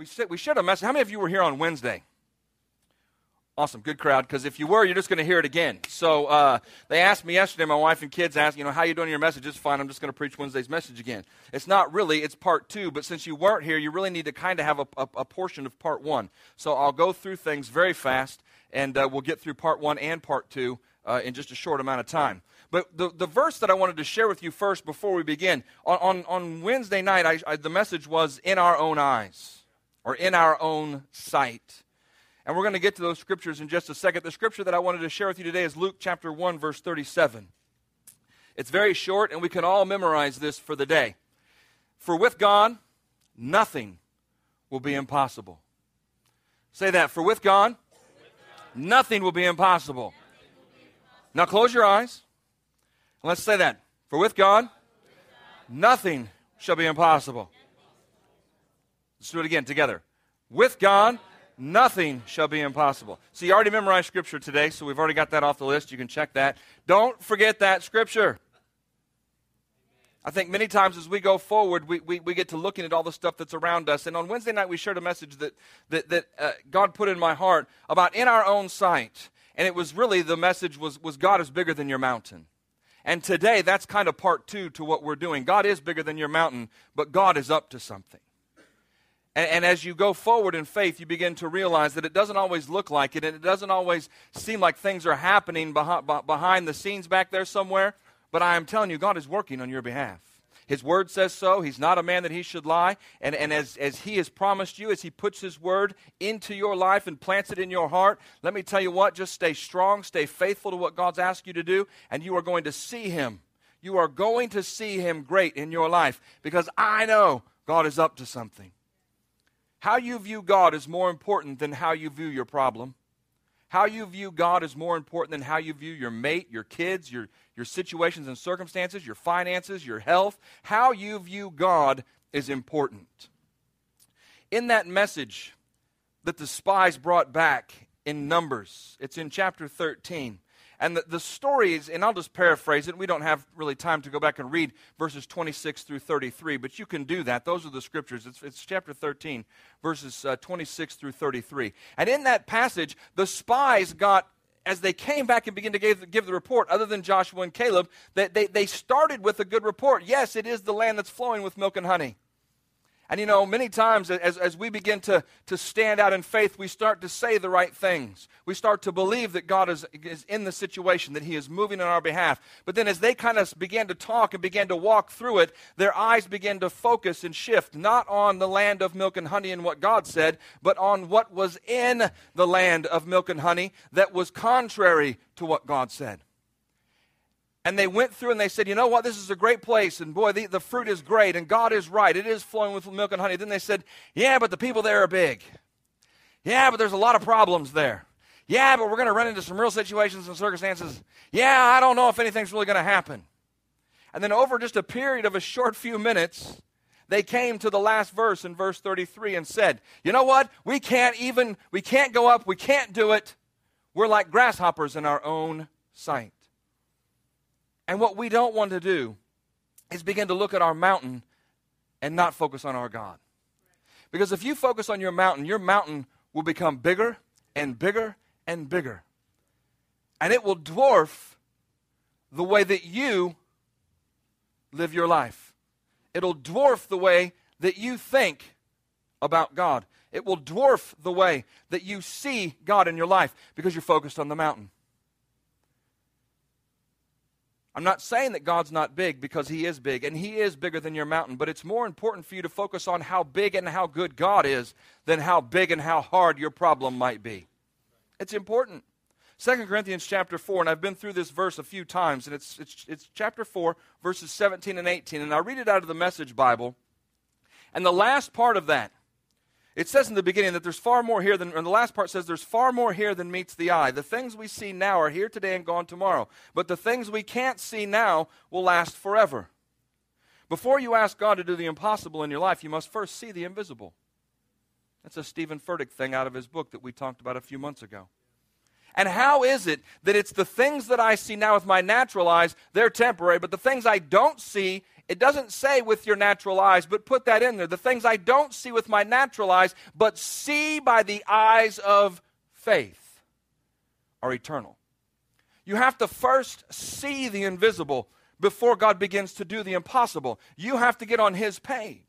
We, we shared a message. How many of you were here on Wednesday? Awesome, good crowd. Because if you were, you're just going to hear it again. So uh, they asked me yesterday. My wife and kids asked, you know, how you doing your message? It's fine. I'm just going to preach Wednesday's message again. It's not really. It's part two. But since you weren't here, you really need to kind of have a, a, a, portion of part one. So I'll go through things very fast, and uh, we'll get through part one and part two uh, in just a short amount of time. But the, the verse that I wanted to share with you first before we begin on, on, on Wednesday night, I, I, the message was in our own eyes or in our own sight. And we're going to get to those scriptures in just a second. The scripture that I wanted to share with you today is Luke chapter 1, verse 37. It's very short, and we can all memorize this for the day. For with God, nothing will be impossible. Say that. For with God, nothing will be impossible. Now close your eyes. Let's say that. For with God, nothing shall be impossible. Let's do it again together. With God, nothing shall be impossible. So you already memorized scripture today, so we've already got that off the list. You can check that. Don't forget that scripture. I think many times as we go forward, we, we, we, get to looking at all the stuff that's around us. And on Wednesday night, we shared a message that, that, that uh, God put in my heart about in our own sight. And it was really the message was, was God is bigger than your mountain. And today, that's kind of part two to what we're doing. God is bigger than your mountain, but God is up to something. And, and, as you go forward in faith, you begin to realize that it doesn't always look like it, and it doesn't always seem like things are happening behind, behind the scenes back there somewhere. But I am telling you, God is working on your behalf. His word says so. He's not a man that he should lie. And, and as, as he has promised you, as he puts his word into your life and plants it in your heart, let me tell you what, just stay strong, stay faithful to what God's asked you to do, and you are going to see him. You are going to see him great in your life because I know God is up to something. How you view God is more important than how you view your problem. How you view God is more important than how you view your mate, your kids, your, your situations and circumstances, your finances, your health. How you view God is important. In that message that the spies brought back in Numbers, it's in chapter 13. And the, the story is, and I'll just paraphrase it. We don't have really time to go back and read verses 26 through 33, but you can do that. Those are the scriptures. It's, it's chapter 13, verses uh, 26 through 33. And in that passage, the spies got as they came back and began to give, give, the report, other than Joshua and Caleb, that they, they started with a good report. Yes, it is the land that's flowing with milk and honey. And you know, many times as, as we begin to, to stand out in faith, we start to say the right things. We start to believe that God is, is in the situation, that He is moving on our behalf. But then as they kind of began to talk and began to walk through it, their eyes began to focus and shift, not on the land of milk and honey and what God said, but on what was in the land of milk and honey that was contrary to what God said. And they went through and they said, you know what, this is a great place, and boy, the, the fruit is great, and God is right. It is flowing with milk and honey. Then they said, yeah, but the people there are big. Yeah, but there's a lot of problems there. Yeah, but we're going to run into some real situations and circumstances. Yeah, I don't know if anything's really going to happen. And then over just a period of a short few minutes, they came to the last verse in verse 33 and said, You know what? We can't even, we can't go up, we can't do it. We're like grasshoppers in our own sight. And what we don't want to do is begin to look at our mountain and not focus on our God. Because if you focus on your mountain, your mountain will become bigger and bigger and bigger. And it will dwarf the way that you live your life. It'll dwarf the way that you think about God. It will dwarf the way that you see God in your life because you're focused on the mountain. I'm not saying that God's not big because He is big, and He is bigger than your mountain, but it's more important for you to focus on how big and how good God is than how big and how hard your problem might be. It's important. 2 Corinthians chapter 4, and I've been through this verse a few times, and it's, it's, it's chapter 4, verses 17 and 18, and I'll read it out of the Message Bible. And the last part of that, it says in the beginning that there's far more here than, and the last part says there's far more here than meets the eye. The things we see now are here today and gone tomorrow. But the things we can't see now will last forever. Before you ask God to do the impossible in your life, you must first see the invisible. That's a Steven Furtick thing out of his book that we talked about a few months ago. And how is it that it's the things that I see now with my natural eyes, they're temporary, but the things I don't see, it doesn't say with your natural eyes, but put that in there. The things I don't see with my natural eyes, but see by the eyes of faith are eternal. You have to first see the invisible before God begins to do the impossible. You have to get on His page.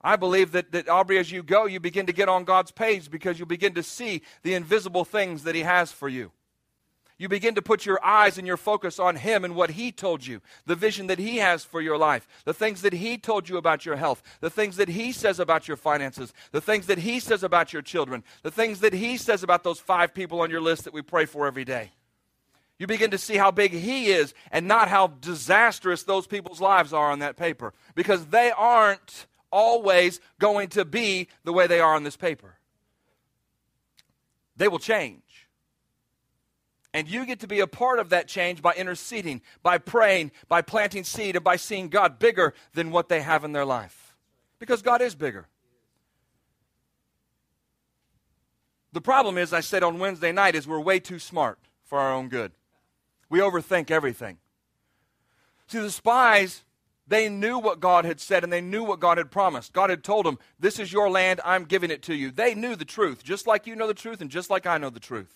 I believe that, that Aubrey, as you go, you begin to get on God's page because you begin to see the invisible things that He has for you. You begin to put your eyes and your focus on Him and what He told you, the vision that He has for your life, the things that He told you about your health, the things that He says about your finances, the things that He says about your children, the things that He says about those five people on your list that we pray for every day. You begin to see how big He is and not how disastrous those people's lives are on that paper because they aren't always going to be the way they are on this paper. They will change. And you get to be a part of that change by interceding, by praying, by planting seed, and by seeing God bigger than what they have in their life. Because God is bigger. The problem is, I said on Wednesday night, is we're way too smart for our own good. We overthink everything. See, the spies they knew what God had said and they knew what God had promised. God had told them, This is your land, I'm giving it to you. They knew the truth, just like you know the truth and just like I know the truth.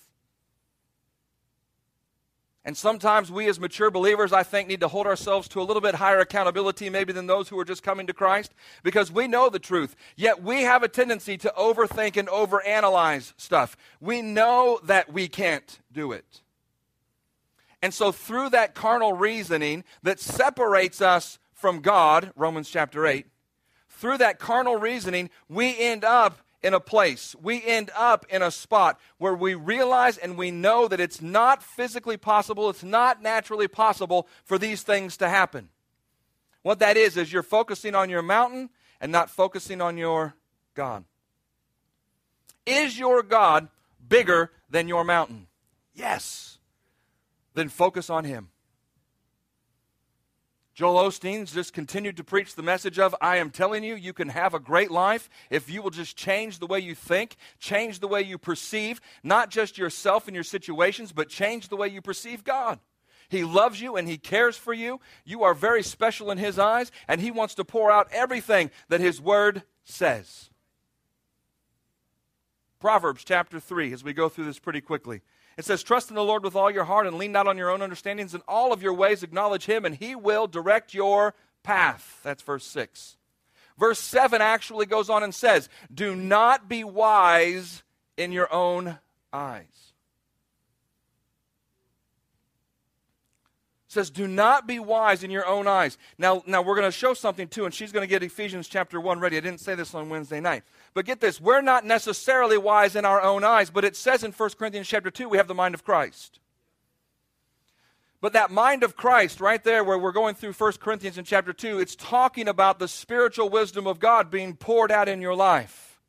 And sometimes we, as mature believers, I think, need to hold ourselves to a little bit higher accountability, maybe than those who are just coming to Christ, because we know the truth. Yet we have a tendency to overthink and overanalyze stuff. We know that we can't do it. And so, through that carnal reasoning that separates us from God, Romans chapter 8, through that carnal reasoning, we end up in a place, we end up in a spot where we realize and we know that it's not physically possible, it's not naturally possible for these things to happen. What that is, is you're focusing on your mountain and not focusing on your God. Is your God bigger than your mountain? Yes. Then focus on Him. Joel Osteen's just continued to preach the message of I am telling you, you can have a great life if you will just change the way you think, change the way you perceive, not just yourself and your situations, but change the way you perceive God. He loves you and He cares for you. You are very special in His eyes, and He wants to pour out everything that His Word says. Proverbs chapter 3, as we go through this pretty quickly. It says, Trust in the Lord with all your heart and lean not on your own understandings. In all of your ways acknowledge him, and he will direct your path. That's verse 6. Verse 7 actually goes on and says, Do not be wise in your own eyes. says, Do not be wise in your own eyes. Now, now we're going to show something too, and she's going to get Ephesians chapter 1 ready. I didn't say this on Wednesday night. But get this, we're not necessarily wise in our own eyes, but it says in 1 Corinthians chapter 2, we have the mind of Christ. But that mind of Christ, right there, where we're going through 1 Corinthians in chapter 2, it's talking about the spiritual wisdom of God being poured out in your life.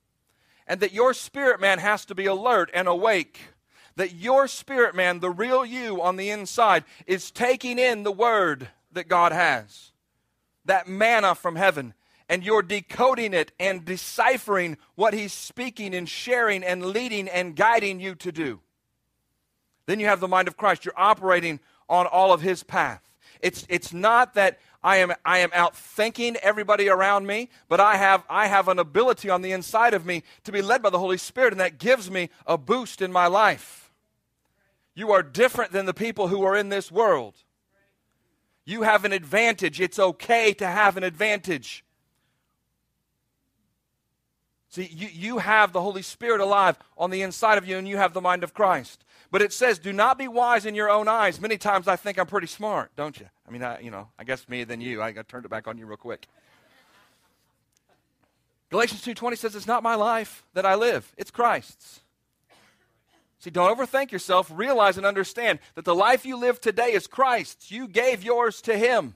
And that your spirit man has to be alert and awake. That your spirit man, the real you on the inside, is taking in the word that God has. That manna from heaven and you're decoding it and deciphering what he's speaking and sharing and leading and guiding you to do. Then you have the mind of Christ. You're operating on all of his path. It's, it's not that I am, I am out thinking everybody around me, but I have, I have an ability on the inside of me to be led by the Holy Spirit, and that gives me a boost in my life. You are different than the people who are in this world. You have an advantage. It's okay to have an advantage. See, you, you have the Holy Spirit alive on the inside of you, and you have the mind of Christ. But it says, do not be wise in your own eyes. Many times I think I'm pretty smart, don't you? I mean, I, you know, I guess me than you. I, I turned it back on you real quick. Galatians 2.20 says, it's not my life that I live. It's Christ's. See, don't overthink yourself. Realize and understand that the life you live today is Christ's. You gave yours to Him.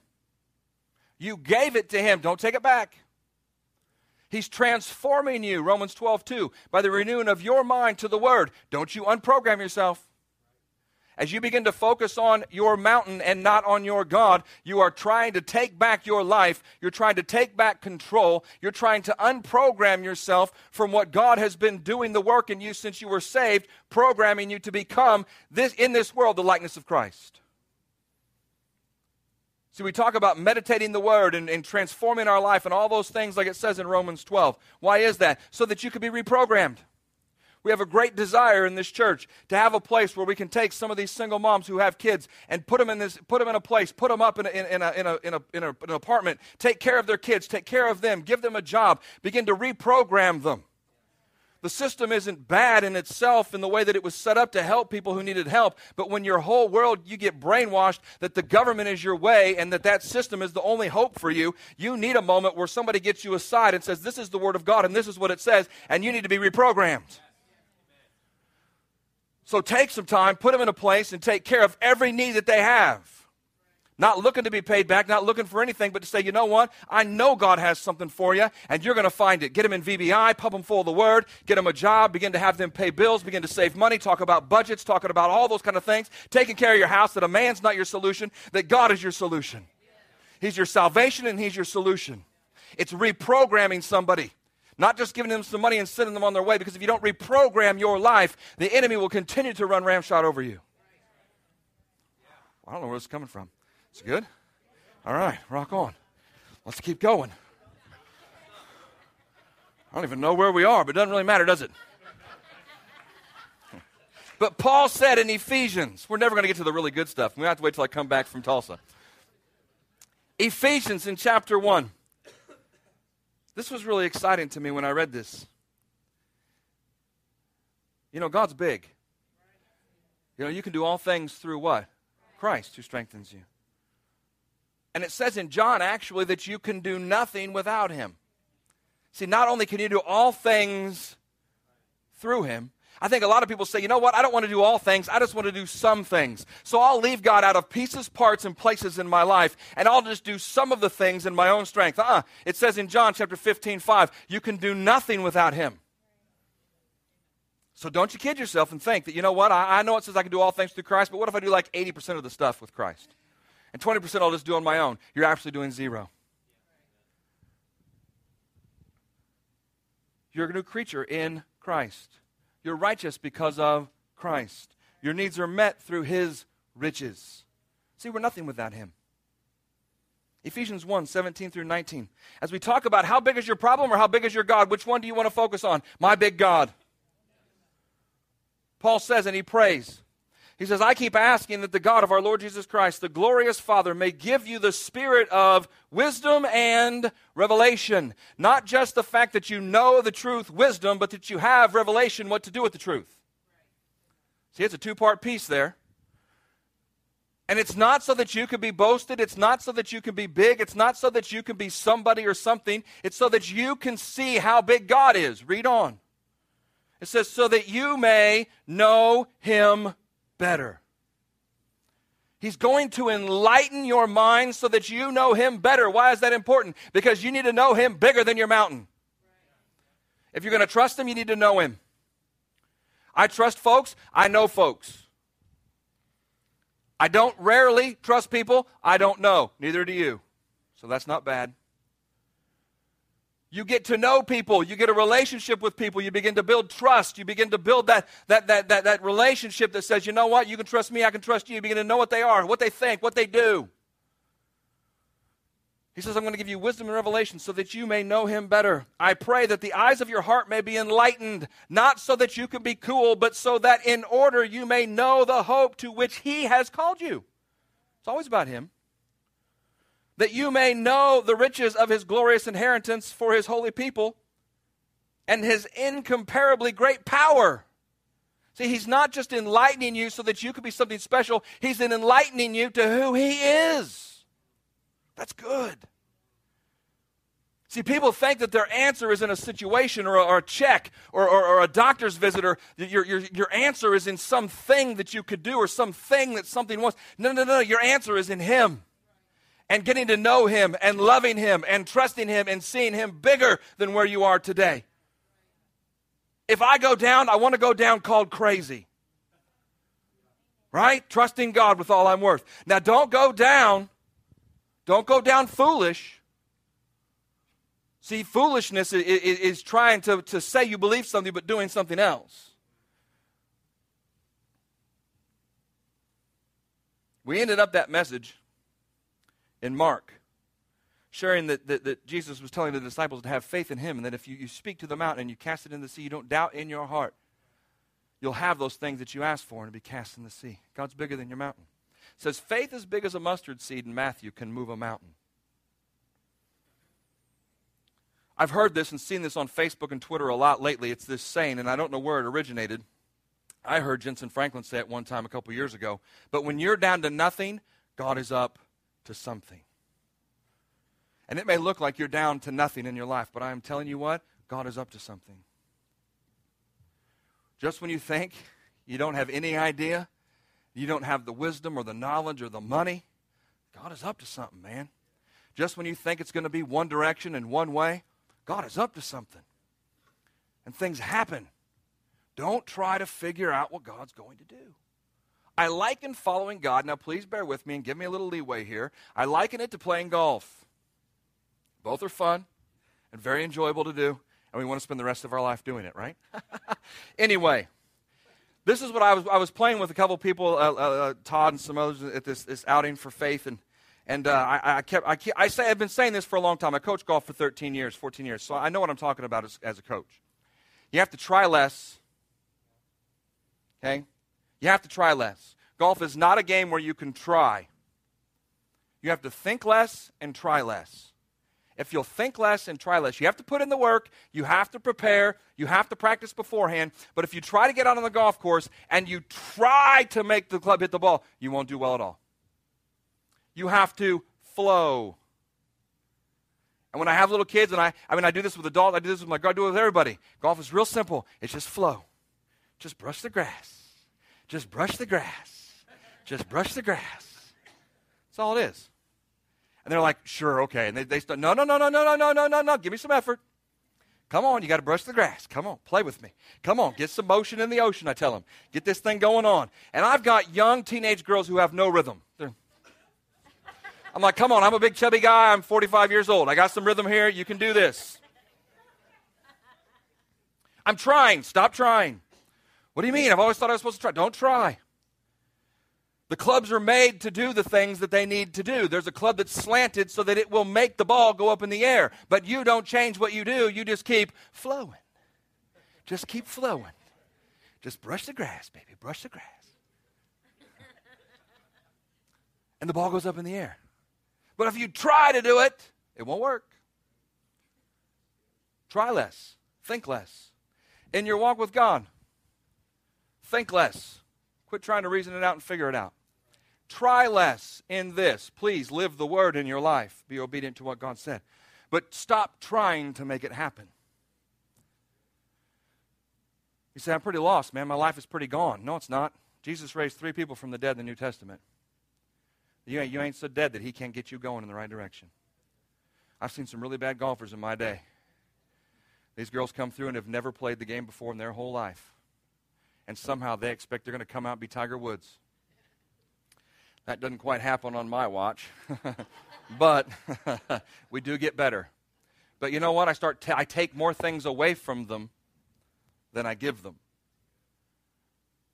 You gave it to Him. Don't take it back. He's transforming you, Romans 12, 2, by the renewing of your mind to the Word. Don't you unprogram yourself. As you begin to focus on your mountain and not on your God, you are trying to take back your life. You're trying to take back control. You're trying to unprogram yourself from what God has been doing the work in you since you were saved, programming you to become this in this world the likeness of Christ. See, we talk about meditating the word and, and, transforming our life and all those things like it says in Romans 12. Why is that? So that you could be reprogrammed. We have a great desire in this church to have a place where we can take some of these single moms who have kids and put them in this, put them in a place, put them up in, a, in, a, in, a, in, a, in, an apartment, take care of their kids, take care of them, give them a job, begin to reprogram them. The system isn't bad in itself in the way that it was set up to help people who needed help, but when your whole world you get brainwashed that the government is your way and that that system is the only hope for you, you need a moment where somebody gets you aside and says, "This is the word of God and this is what it says," and you need to be reprogrammed. So take some time, put them in a place, and take care of every need that they have. Not looking to be paid back, not looking for anything, but to say, you know what? I know God has something for you, and you're going to find it. Get them in VBI, pump them full of the word, get them a job, begin to have them pay bills, begin to save money, talk about budgets, talking about all those kind of things, taking care of your house, that a man's not your solution, that God is your solution. He's your salvation, and He's your solution. It's reprogramming somebody. Not just giving them some money and sending them on their way, because if you don't reprogram your life, the enemy will continue to run ramshot over you. I don't know where this is coming from. It's good? All right, rock on. Let's keep going. I don't even know where we are, but it doesn't really matter, does it? But Paul said in Ephesians, we're never going to get to the really good stuff. We have to wait till I come back from Tulsa. Ephesians in chapter 1. This was really exciting to me when I read this. You know, God's big. You know, you can do all things through what? Christ who strengthens you. And it says in John actually that you can do nothing without him. See, not only can you do all things through him, I think a lot of people say, you know what, I don't want to do all things, I just want to do some things. So I'll leave God out of pieces, parts, and places in my life, and I'll just do some of the things in my own strength. Uh-uh. It says in John chapter 15, 5, you can do nothing without him. So don't you kid yourself and think that, you know what, I, I know it says I can do all things through Christ, but what if I do like 80% of the stuff with Christ? And 20% I'll just do on my own. You're actually doing zero. You're a new creature in Christ. You're righteous because of Christ. Your needs are met through His riches. See, we're nothing without Him. Ephesians 1 17 through 19. As we talk about how big is your problem or how big is your God, which one do you want to focus on? My big God. Paul says, and he prays, he says, I keep asking that the God of our Lord Jesus Christ, the glorious Father, may give you the spirit of wisdom and revelation. Not just the fact that you know the truth, wisdom, but that you have revelation, what to do with the truth. See, it's a two part piece there. And it's not so that you can be boasted. It's not so that you can be big. It's not so that you can be somebody or something. It's so that you can see how big God is. Read on. It says, so that you may know him better. He's going to enlighten your mind so that you know Him better. Why is that important? Because you need to know Him bigger than your mountain. If you're going to trust Him, you need to know Him. I trust folks, I know folks. I don't rarely trust people I don't know. Neither do you. So that's not bad. You get to know people. You get a relationship with people. You begin to build trust. You begin to build that, that, that, that, that relationship that says, you know what? You can trust me. I can trust you. You begin to know what they are, what they think, what they do. He says, I'm going to give you wisdom and revelation so that you may know him better. I pray that the eyes of your heart may be enlightened, not so that you can be cool, but so that in order you may know the hope to which he has called you. It's always about him that you may know the riches of his glorious inheritance for his holy people and his incomparably great power. See, he's not just enlightening you so that you could be something special, he's enlightening you to who he is. That's good. See, people think that their answer is in a situation or a, or a check or, or, or, a doctor's visit or your, your, your answer is in something that you could do or something that something wants. No, no, no. Your answer is in Him and getting to know Him and loving Him and trusting Him and seeing Him bigger than where you are today. If I go down, I want to go down called crazy. Right? Trusting God with all I'm worth. Now, don't go down. Don't go down foolish. See, foolishness is, is, trying to, to say you believe something but doing something else. We ended up that message in Mark, sharing that, that, that, Jesus was telling the disciples to have faith in him, and that if you, you speak to the mountain and you cast it in the sea, you don't doubt in your heart, you'll have those things that you ask for and be cast in the sea. God's bigger than your mountain. It says faith as big as a mustard seed in Matthew can move a mountain. I've heard this and seen this on Facebook and Twitter a lot lately. It's this saying, and I don't know where it originated. I heard Jentezen Franklin say it one time a couple years ago. But when you're down to nothing, God is up to something. And it may look like you're down to nothing in your life, but I'm telling you what, God is up to something. Just when you think you don't have any idea, you don't have the wisdom or the knowledge or the money, God is up to something, man. Just when you think it's going to be one direction and one way, God is up to something. And things happen. Don't try to figure out what God's going to do. I liken following God. Now, please bear with me and give me a little leeway here. I liken it to playing golf. Both are fun and very enjoyable to do, and we want to spend the rest of our life doing it, right? anyway, this is what I was, I was playing with a couple people, uh, uh, uh, Todd and some others, at this, this outing for faith, and and uh, I, I, kept, I, I say, I've been saying this for a long time. I coached golf for 13 years, 14 years, so I know what I'm talking about as, as a coach. You have to try less. Okay? You have to try less. Golf is not a game where you can try. You have to think less and try less. If you'll think less and try less, you have to put in the work, you have to prepare, you have to practice beforehand. But if you try to get out on the golf course and you try to make the club hit the ball, you won't do well at all. You have to flow. And when I have little kids, and I, I mean, I do this with adults, I do this with my, I do it with everybody. Golf is real simple. It's just flow. Just brush the grass. Just brush the grass. Just brush the grass. That's all it is. And they're like, sure, okay. And they, they start, no, no, no, no, no, no, no, no, no, no. Give me some effort. Come on, you got to brush the grass. Come on, play with me. Come on, get some motion in the ocean, I tell them. Get this thing going on. And I've got young teenage girls who have no rhythm. They're, I'm like, come on, I'm a big chubby guy. I'm 45 years old. I got some rhythm here. You can do this. I'm trying. Stop trying. What do you mean? I've always thought I was supposed to try. Don't try. The clubs are made to do the things that they need to do. There's a club that's slanted so that it will make the ball go up in the air. But you don't change what you do, you just keep flowing. Just keep flowing. Just brush the grass, baby. Brush the grass. And the ball goes up in the air. But if you try to do it, it won't work. Try less, think less. In your walk with God, think less. Quit trying to reason it out and figure it out. Try less in this. Please live the word in your life. Be obedient to what God said. But stop trying to make it happen. You say, I'm pretty lost, man. My life is pretty gone. No, it's not. Jesus raised three people from the dead in the New Testament. You ain't, you ain't so dead that he can't get you going in the right direction. I've seen some really bad golfers in my day. These girls come through and have never played the game before in their whole life. And somehow they expect they're going to come out and be Tiger Woods. That doesn't quite happen on my watch. but we do get better. But you know what? I start t- I take more things away from them than I give them.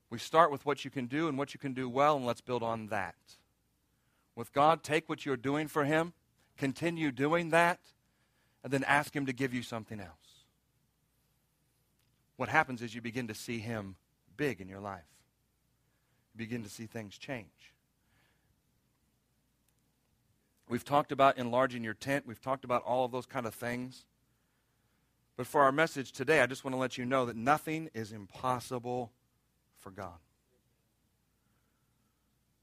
We start with what you can do and what you can do well, and let's build on that with God, take what you're doing for Him, continue doing that, and then ask Him to give you something else. What happens is you begin to see Him big in your life, you begin to see things change. We've talked about enlarging your tent, we've talked about all of those kind of things. But for our message today, I just want to let you know that nothing is impossible for God.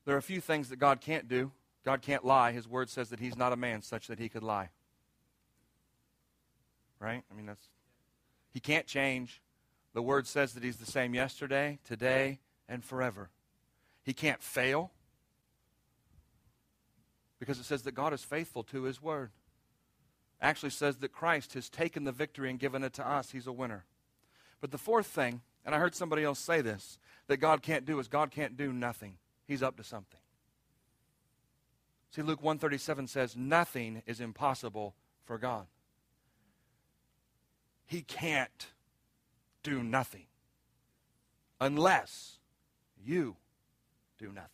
There are a few things that God can't do. God can't lie. His word says that he's not a man such that he could lie. Right? I mean, that's. He can't change. The word says that he's the same yesterday, today, and forever. He can't fail because it says that God is faithful to his word. Actually says that Christ has taken the victory and given it to us. He's a winner. But the fourth thing, and I heard somebody else say this, that God can't do is God can't do nothing. He's up to something. See, Luke 137 says, Nothing is impossible for God. He can't do nothing unless you do nothing.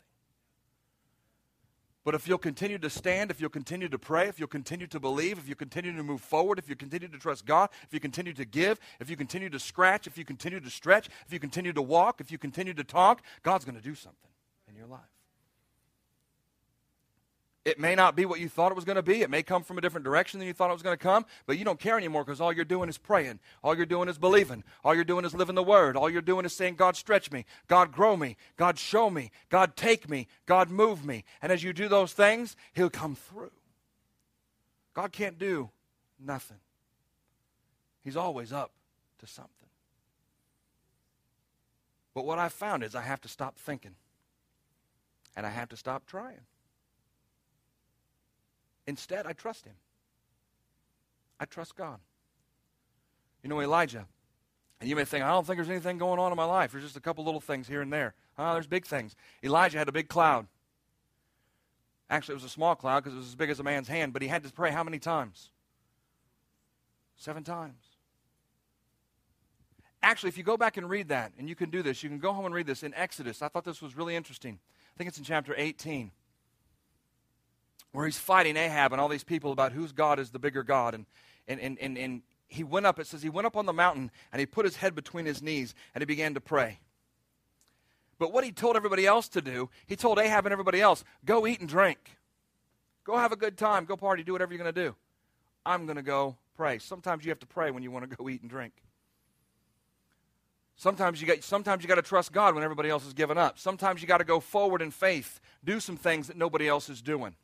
But if you'll continue to stand, if you'll continue to pray, if you'll continue to believe, if you continue to move forward, if you continue to trust God, if you continue to give, if you continue to scratch, if you continue to stretch, if you continue to walk, if you continue to talk, God's going to do something in your life. It may not be what you thought it was going to be. It may come from a different direction than you thought it was going to come, but you don't care anymore because all you're doing is praying. All you're doing is believing. All you're doing is living the word. All you're doing is saying, God, stretch me. God, grow me. God, show me. God, take me. God, move me. And as you do those things, He'll come through. God can't do nothing, He's always up to something. But what I've found is I have to stop thinking and I have to stop trying. Instead, I trust him. I trust God. You know, Elijah, and you may think, I don't think there's anything going on in my life. There's just a couple little things here and there. Oh, there's big things. Elijah had a big cloud. Actually, it was a small cloud because it was as big as a man's hand, but he had to pray how many times? Seven times. Actually, if you go back and read that, and you can do this, you can go home and read this in Exodus. I thought this was really interesting. I think it's in chapter 18 where he's fighting Ahab and all these people about whose God is the bigger God. And, and, and, and, and he went up, it says he went up on the mountain and he put his head between his knees and he began to pray. But what he told everybody else to do, he told Ahab and everybody else, go eat and drink. Go have a good time. Go party. Do whatever you're going to do. I'm going to go pray. Sometimes you have to pray when you want to go eat and drink. Sometimes you got sometimes you got to trust God when everybody else is giving up. Sometimes you got to go forward in faith, do some things that nobody else is doing.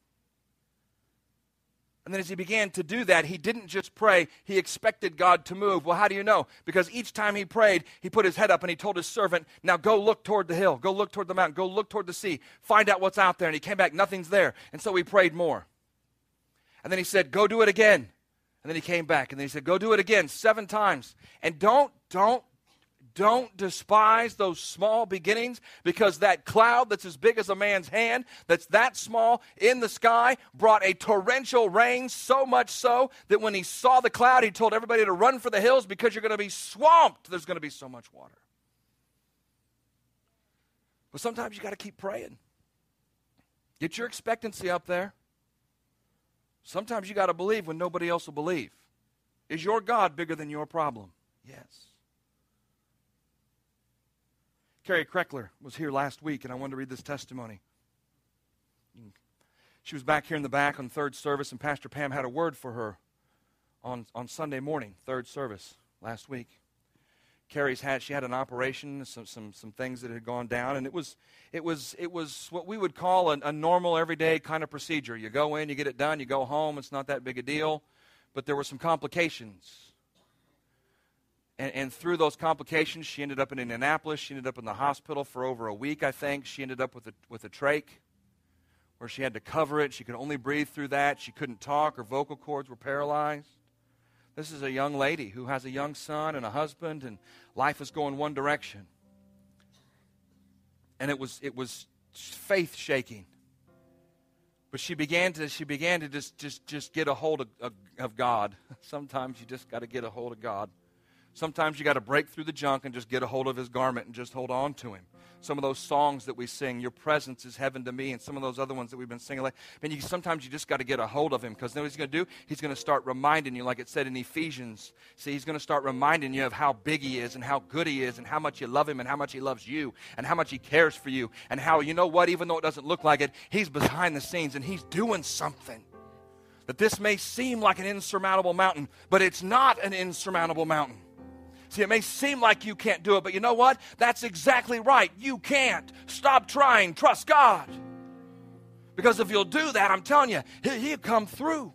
And then as he began to do that, he didn't just pray, he expected God to move. Well, how do you know? Because each time he prayed, he put his head up and he told his servant, Now go look toward the hill, go look toward the mountain, go look toward the sea, find out what's out there. And he came back, nothing's there. And so he prayed more. And then he said, Go do it again. And then he came back and then he said, Go do it again seven times. And don't, don't don't despise those small beginnings because that cloud that's as big as a man's hand, that's that small in the sky, brought a torrential rain, so much so that when he saw the cloud, he told everybody to run for the hills because you're going to be swamped. There's going to be so much water. But sometimes you got to keep praying. Get your expectancy up there. Sometimes you got to believe when nobody else will believe. Is your God bigger than your problem? Yes. Carrie Kreckler was here last week, and I wanted to read this testimony. She was back here in the back on third service, and Pastor Pam had a word for her on, on Sunday morning, third service last week. Carrie's had she had an operation, some some some things that had gone down, and it was it was it was what we would call a, a normal everyday kind of procedure. You go in, you get it done, you go home. It's not that big a deal, but there were some complications and, and, through those complications, she ended up in Indianapolis. She ended up in the hospital for over a week, I think. She ended up with a, with a trach where she had to cover it. She could only breathe through that. She couldn't talk. Her vocal cords were paralyzed. This is a young lady who has a young son and a husband, and life is going one direction. And it was, it was faith shaking. But she began to, she began to just, just, just get a hold of, of, of God. Sometimes you just got to get a hold of God. Sometimes you got to break through the junk and just get a hold of his garment and just hold on to him. Some of those songs that we sing, Your Presence is Heaven to Me, and some of those other ones that we've been singing. Like, man, you, sometimes you just got to get a hold of him because then what he's going to do? He's going to start reminding you, like it said in Ephesians. See, he's going to start reminding you of how big he is and how good he is and how much you love him and how much he loves you and how much he cares for you and how, you know what, even though it doesn't look like it, he's behind the scenes and he's doing something that this may seem like an insurmountable mountain, but it's not an insurmountable mountain. See, it may seem like you can't do it, but you know what? That's exactly right. You can't. Stop trying. Trust God. Because if you'll do that, I'm telling you, He'll come through.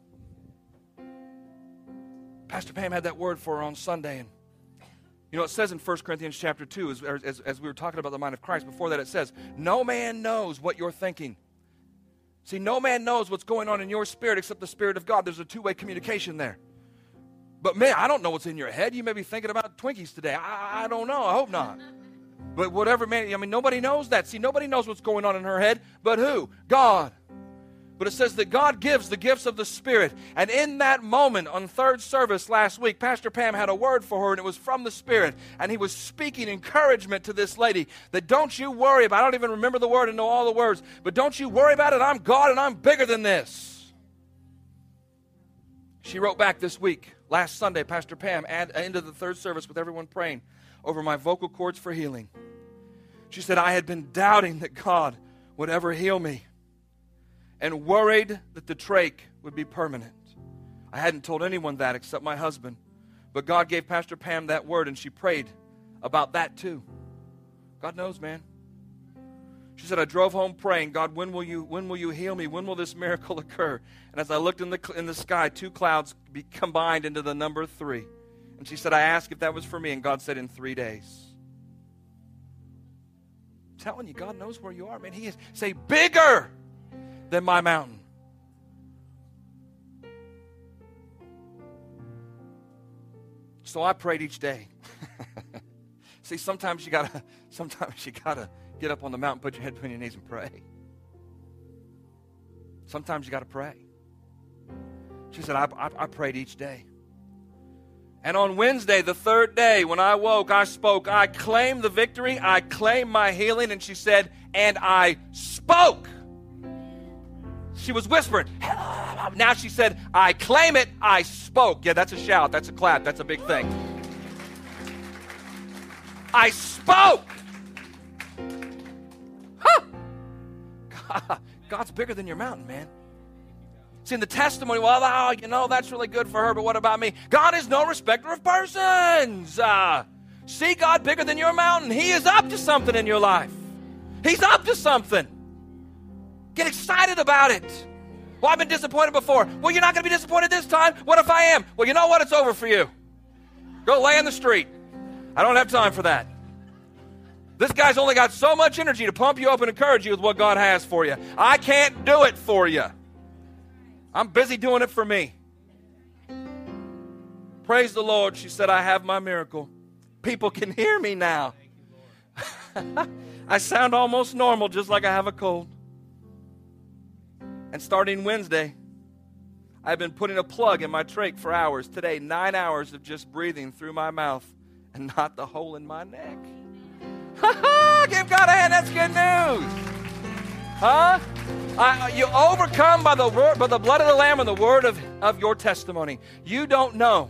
Pastor Pam had that word for her on Sunday, and you know, it says in 1 Corinthians chapter 2, as, as, as, we were talking about the mind of Christ, before that it says, No man knows what you're thinking. See, no man knows what's going on in your spirit except the Spirit of God. There's a two way communication there. But man, I don't know what's in your head. You may be thinking about Twinkies today. I, I don't know. I hope not. But whatever, man, I mean, nobody knows that. See, nobody knows what's going on in her head, but who? God. But it says that God gives the gifts of the Spirit. And in that moment on third service last week, Pastor Pam had a word for her, and it was from the Spirit. And he was speaking encouragement to this lady that don't you worry about I don't even remember the word and know all the words, but don't you worry about it. I'm God and I'm bigger than this. She wrote back this week, last Sunday, Pastor Pam, at uh, into the third service with everyone praying over my vocal cords for healing. She said, I had been doubting that God would ever heal me and worried that the trach would be permanent. I hadn't told anyone that except my husband. But God gave Pastor Pam that word, and she prayed about that too. God knows, man. She said, I drove home praying, God, when will you, when will you heal me? When will this miracle occur? And as I looked in the, in the sky, two clouds combined into the number three. And she said, I asked if that was for me, and God said, in three days. I'm telling you, God knows where you are, man. He is, say, bigger than my mountain. So I prayed each day. See, sometimes you gotta, sometimes you gotta get up on the mountain, put your head between your knees, and pray. Sometimes you gotta pray. She said, I, I, I prayed each day. And on Wednesday, the third day, when I woke, I spoke. I claimed the victory. I claimed my healing. And she said, and I spoke. She was whispering. Now she said, I claim it, I spoke. Yeah, that's a shout, that's a clap, that's a big thing. I spoke. God's bigger than your mountain, man. See, in the testimony, well, oh, you know, that's really good for her, but what about me? God is no respecter of persons. Uh, see God bigger than your mountain. He is up to something in your life. He's up to something. Get excited about it. Well, I've been disappointed before. Well, you're not going to be disappointed this time. What if I am? Well, you know what? It's over for you. Go lay in the street. I don't have time for that. This guy's only got so much energy to pump you up and encourage you with what God has for you. I can't do it for you. I'm busy doing it for me. Praise the Lord. She said, I have my miracle. People can hear me now. I sound almost normal, just like I have a cold. And starting Wednesday, I've been putting a plug in my trach for hours. Today, nine hours of just breathing through my mouth and not the hole in my neck. Give God a hand. That's good news. Huh? I, uh, you overcome by the word, by the blood of the Lamb and the word of, of your testimony. You don't know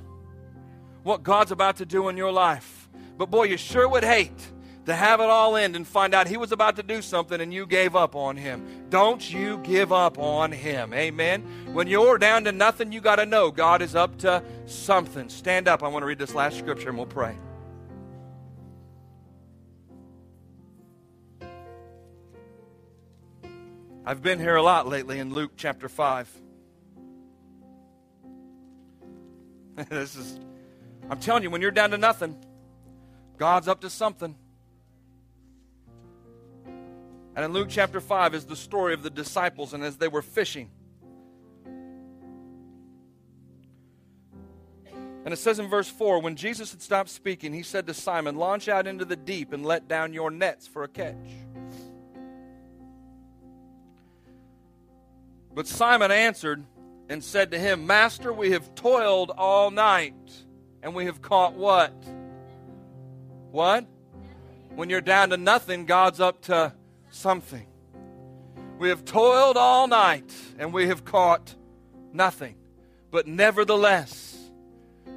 what God's about to do in your life. But boy, you sure would hate to have it all end and find out he was about to do something and you gave up on him. Don't you give up on him. Amen. When you're down to nothing, you got to know God is up to something. Stand up. I want to read this last scripture and we'll pray. I've been here a lot lately in Luke chapter 5. this is, I'm telling you, when you're down to nothing, God's up to something. And in Luke chapter 5 is the story of the disciples and as they were fishing. And it says in verse 4 when Jesus had stopped speaking, he said to Simon, Launch out into the deep and let down your nets for a catch. But Simon answered and said to him, Master, we have toiled all night and we have caught what? What? When you're down to nothing, God's up to something. We have toiled all night and we have caught nothing. But nevertheless,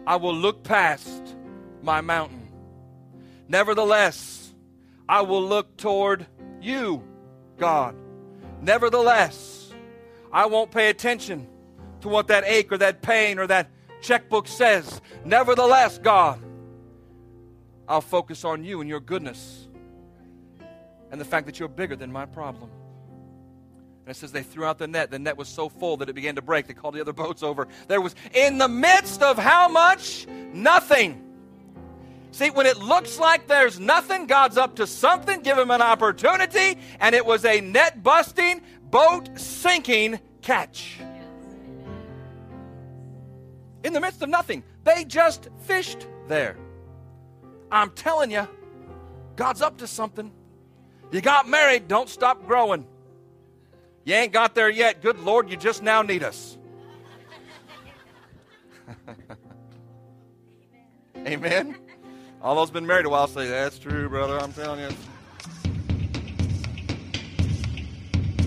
I will look past my mountain. Nevertheless, I will look toward you, God. Nevertheless, I won't pay attention to what that ache or that pain or that checkbook says. Nevertheless, God, I'll focus on you and your goodness and the fact that you're bigger than my problem. And it says they threw out the net. The net was so full that it began to break. They called the other boats over. There was, in the midst of how much? Nothing. See, when it looks like there's nothing, God's up to something. Give him an opportunity. And it was a net busting, boat sinking catch. In the midst of nothing, they just fished there. I'm telling you, God's up to something. You got married, don't stop growing. You ain't got there yet. Good Lord, you just now need us. Amen. All those been married a while say, That's true, brother. I'm telling you.